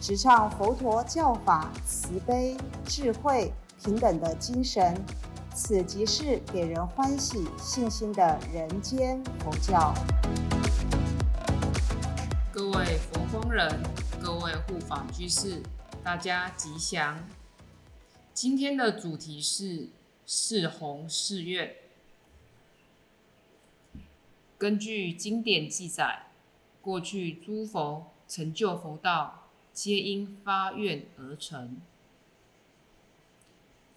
直唱佛陀教法慈悲、智慧、平等的精神，此即是给人欢喜、信心的人间佛教。各位佛光人，各位护法居士，大家吉祥。今天的主题是四弘誓愿。根据经典记载，过去诸佛成就佛道。皆因发愿而成。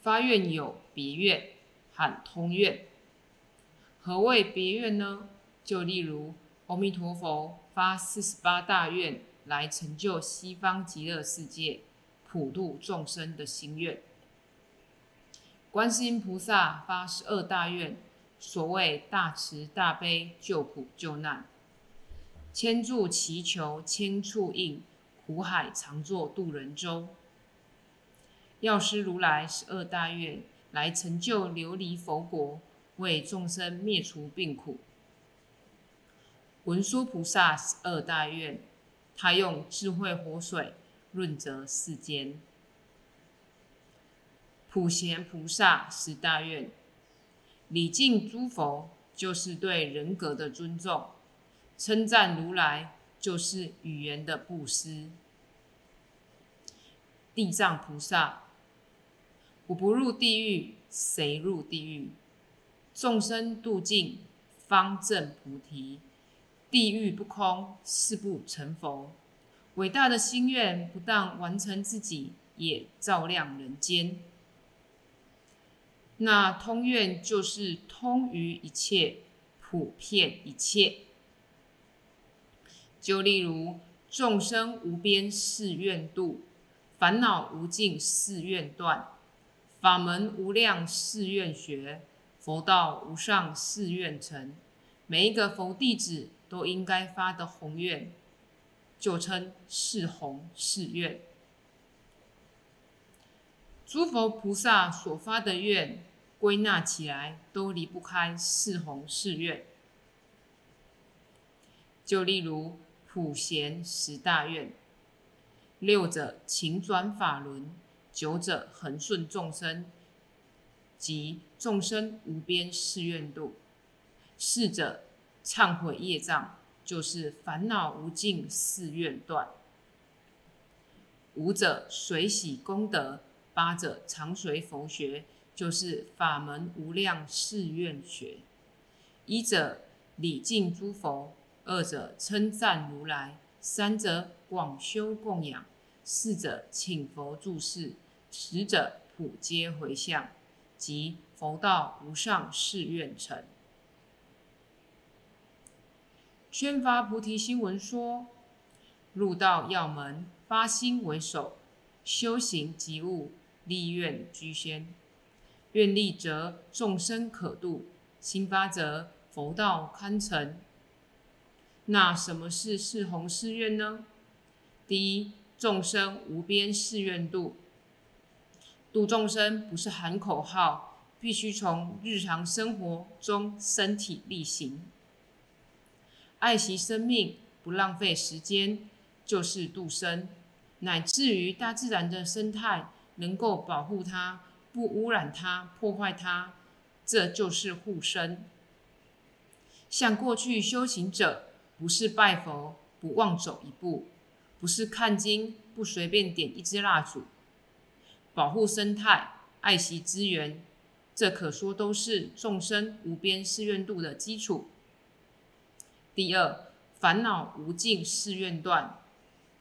发愿有别愿和通愿。何谓别愿呢？就例如阿弥陀佛发四十八大愿来成就西方极乐世界、普度众生的心愿。观世音菩萨发十二大愿，所谓大慈大悲救苦救难，千助祈求千处应。苦海常作渡人舟，药师如来十二大愿来成就琉璃佛国，为众生灭除病苦。文殊菩萨十二大愿，他用智慧活水润泽世间。普贤菩萨十大愿，礼敬诸佛就是对人格的尊重，称赞如来。就是语言的布施。地藏菩萨，我不入地狱，谁入地狱？众生度尽，方证菩提。地狱不空，誓不成佛。伟大的心愿，不但完成自己，也照亮人间。那通愿就是通于一切，普遍一切。就例如众生无边誓愿度，烦恼无尽誓愿断，法门无量誓愿学，佛道无上誓愿成。每一个佛弟子都应该发的宏愿，就称是宏誓愿。诸佛菩萨所发的愿，归纳起来都离不开四弘誓愿。就例如。普贤十大愿，六者勤转法轮，九者恒顺众生，即众生无边誓愿度；四者忏悔业障，就是烦恼无尽誓愿断；五者随喜功德，八者常随佛学，就是法门无量誓愿学；一者礼敬诸佛。二者称赞如来，三者广修供养，四者请佛注释，十者普皆回向，即佛道无上誓愿成。宣发菩提心文说：入道要门，发心为首，修行即悟，立愿居先。愿力则众生可度，心发则佛道堪成。那什么是四弘誓愿呢？第一，众生无边誓愿度。度众生不是喊口号，必须从日常生活中身体力行。爱惜生命，不浪费时间，就是度生，乃至于大自然的生态，能够保护它，不污染它，破坏它，这就是护生。像过去修行者。不是拜佛不忘走一步，不是看经不随便点一支蜡烛，保护生态、爱惜资源，这可说都是众生无边誓愿度的基础。第二，烦恼无尽誓愿断。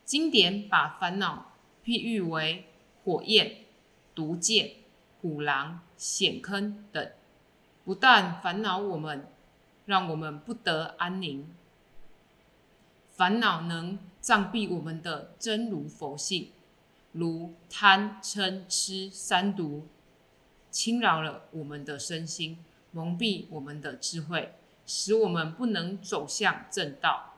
经典把烦恼譬喻为火焰、毒箭、虎狼、险坑等，不但烦恼我们，让我们不得安宁。烦恼能障蔽我们的真如佛性，如贪嗔痴三毒，侵扰了我们的身心，蒙蔽我们的智慧，使我们不能走向正道。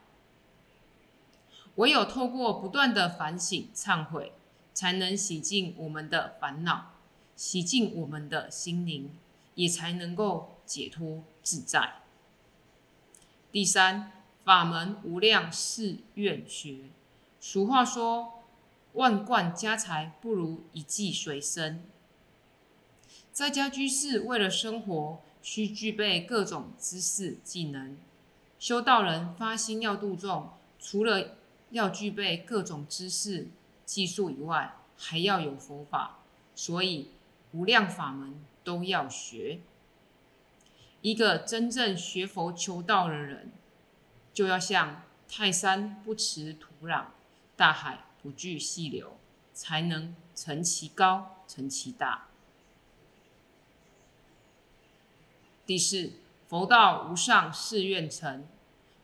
唯有透过不断的反省、忏悔，才能洗净我们的烦恼，洗净我们的心灵，也才能够解脱自在。第三，法门无量誓愿学。俗话说：“万贯家财不如一技随身。”在家居士为了生活，需具备各种知识技能。修道人发心要度众，除了要具备各种知识技术以外，还要有佛法，所以无量法门都要学。一个真正学佛求道的人。就要像泰山不持土壤，大海不惧细流，才能成其高，成其大。第四，佛道无上誓愿成。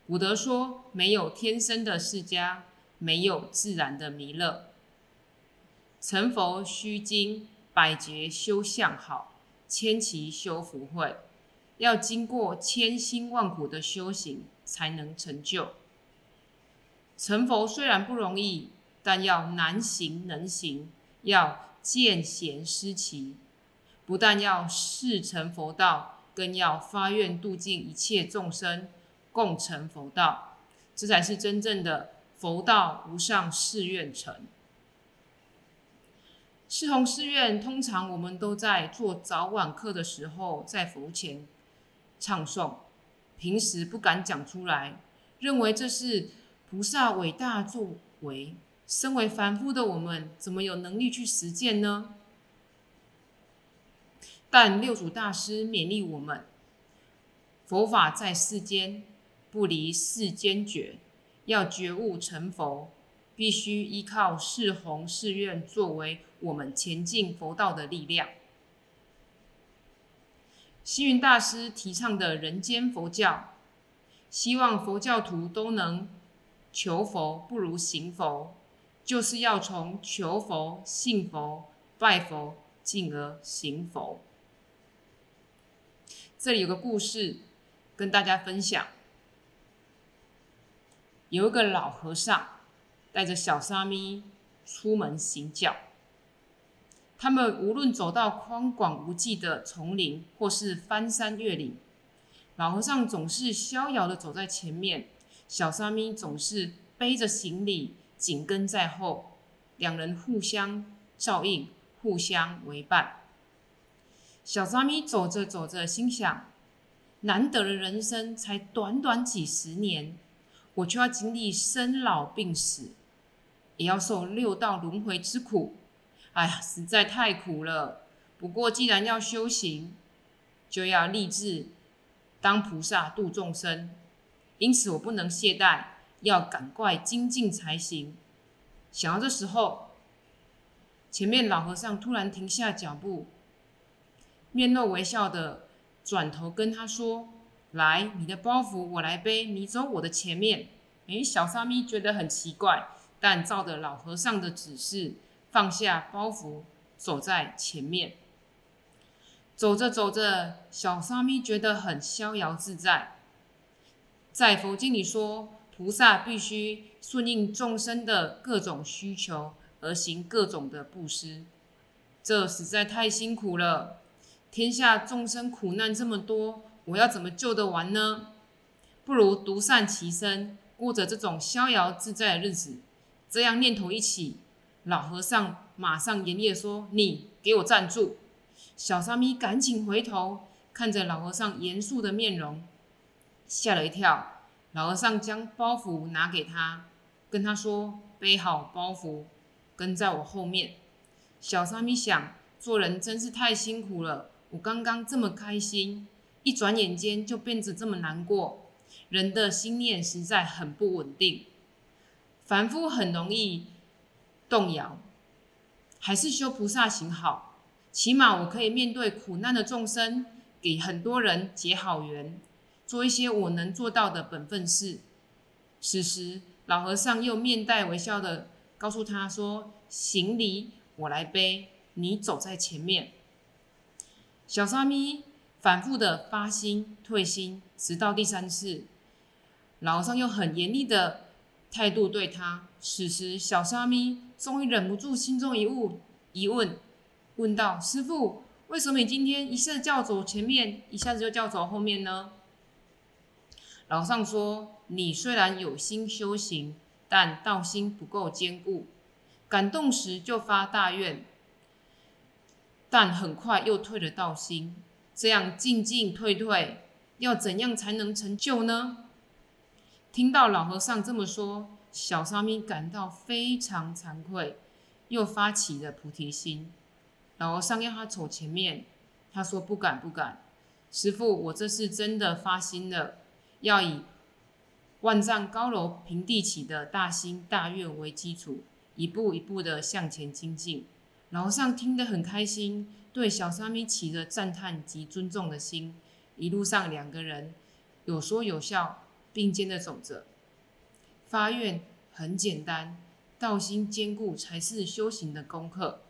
古德说：没有天生的释迦，没有自然的弥勒。成佛须经百劫修相好，千奇修福慧，要经过千辛万苦的修行。才能成就成佛，虽然不容易，但要难行能行，要见贤思齐，不但要誓成佛道，更要发愿度尽一切众生，共成佛道，这才是真正的佛道无上誓愿成。四弘誓愿，通常我们都在做早晚课的时候，在佛前唱诵。平时不敢讲出来，认为这是菩萨伟大作为。身为凡夫的我们，怎么有能力去实践呢？但六祖大师勉励我们：佛法在世间，不离世间觉。要觉悟成佛，必须依靠四弘誓愿作为我们前进佛道的力量。星云大师提倡的人间佛教，希望佛教徒都能求佛不如行佛，就是要从求佛、信佛、拜佛，进而行佛。这里有个故事跟大家分享，有一个老和尚带着小沙弥出门行教。他们无论走到宽广无际的丛林，或是翻山越岭，老和尚总是逍遥的走在前面，小沙弥总是背着行李紧跟在后，两人互相照应，互相为伴。小沙弥走着走着，心想：难得的人生才短短几十年，我就要经历生老病死，也要受六道轮回之苦。哎呀，实在太苦了。不过既然要修行，就要立志当菩萨度众生，因此我不能懈怠，要赶快精进才行。想到这时候，前面老和尚突然停下脚步，面露微笑的转头跟他说：“来，你的包袱我来背，你走我的前面。”哎，小沙弥觉得很奇怪，但照着老和尚的指示。放下包袱，走在前面。走着走着，小沙弥觉得很逍遥自在。在佛经里说，菩萨必须顺应众生的各种需求而行各种的布施，这实在太辛苦了。天下众生苦难这么多，我要怎么救得完呢？不如独善其身，过着这种逍遥自在的日子。这样念头一起。老和尚马上严厉说：“你给我站住！”小沙弥赶紧回头看着老和尚严肃的面容，吓了一跳。老和尚将包袱拿给他，跟他说：“背好包袱，跟在我后面。”小沙弥想：做人真是太辛苦了。我刚刚这么开心，一转眼间就变得这么难过。人的心念实在很不稳定，凡夫很容易。动摇，还是修菩萨行好。起码我可以面对苦难的众生，给很多人结好缘，做一些我能做到的本分事。此时，老和尚又面带微笑的告诉他说：“行李我来背，你走在前面。”小沙弥反复的发心退心，直到第三次，老和尚用很严厉的态度对他。此时，小沙弥终于忍不住心中一悟疑问，问道：“师傅，为什么你今天一下子叫走前面，一下子就叫走后面呢？”老和尚说：“你虽然有心修行，但道心不够坚固，感动时就发大愿。”但很快又退了道心，这样进进退退，要怎样才能成就呢？听到老和尚这么说，小沙弥感到非常惭愧，又发起了菩提心。老和尚要他走前面，他说不敢不敢。师傅，我这是真的发心了，要以万丈高楼平地起的大心大愿为基础，一步一步的向前精进。老和尚听得很开心，对小沙弥起了赞叹及尊重的心。一路上，两个人有说有笑，并肩的走着。发愿很简单，道心坚固才是修行的功课。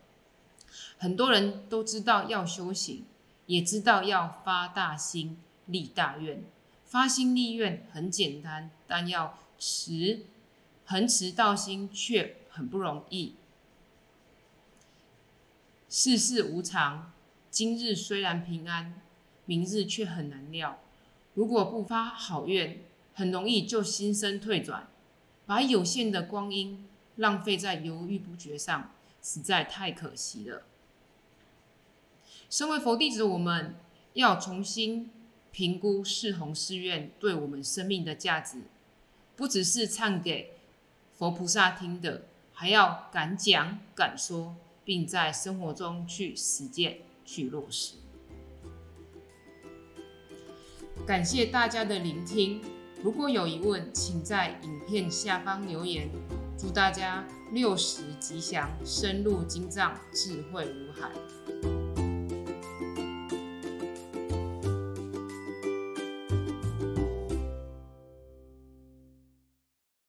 很多人都知道要修行，也知道要发大心、立大愿。发心立愿很简单，但要持恒持道心却很不容易。世事无常，今日虽然平安，明日却很难料。如果不发好愿，很容易就心生退转，把有限的光阴浪费在犹豫不决上，实在太可惜了。身为佛弟子，我们要重新评估四弘誓愿对我们生命的价值，不只是唱给佛菩萨听的，还要敢讲敢说。并在生活中去实践、去落实。感谢大家的聆听。如果有疑问，请在影片下方留言。祝大家六十吉祥，深入经藏，智慧如海。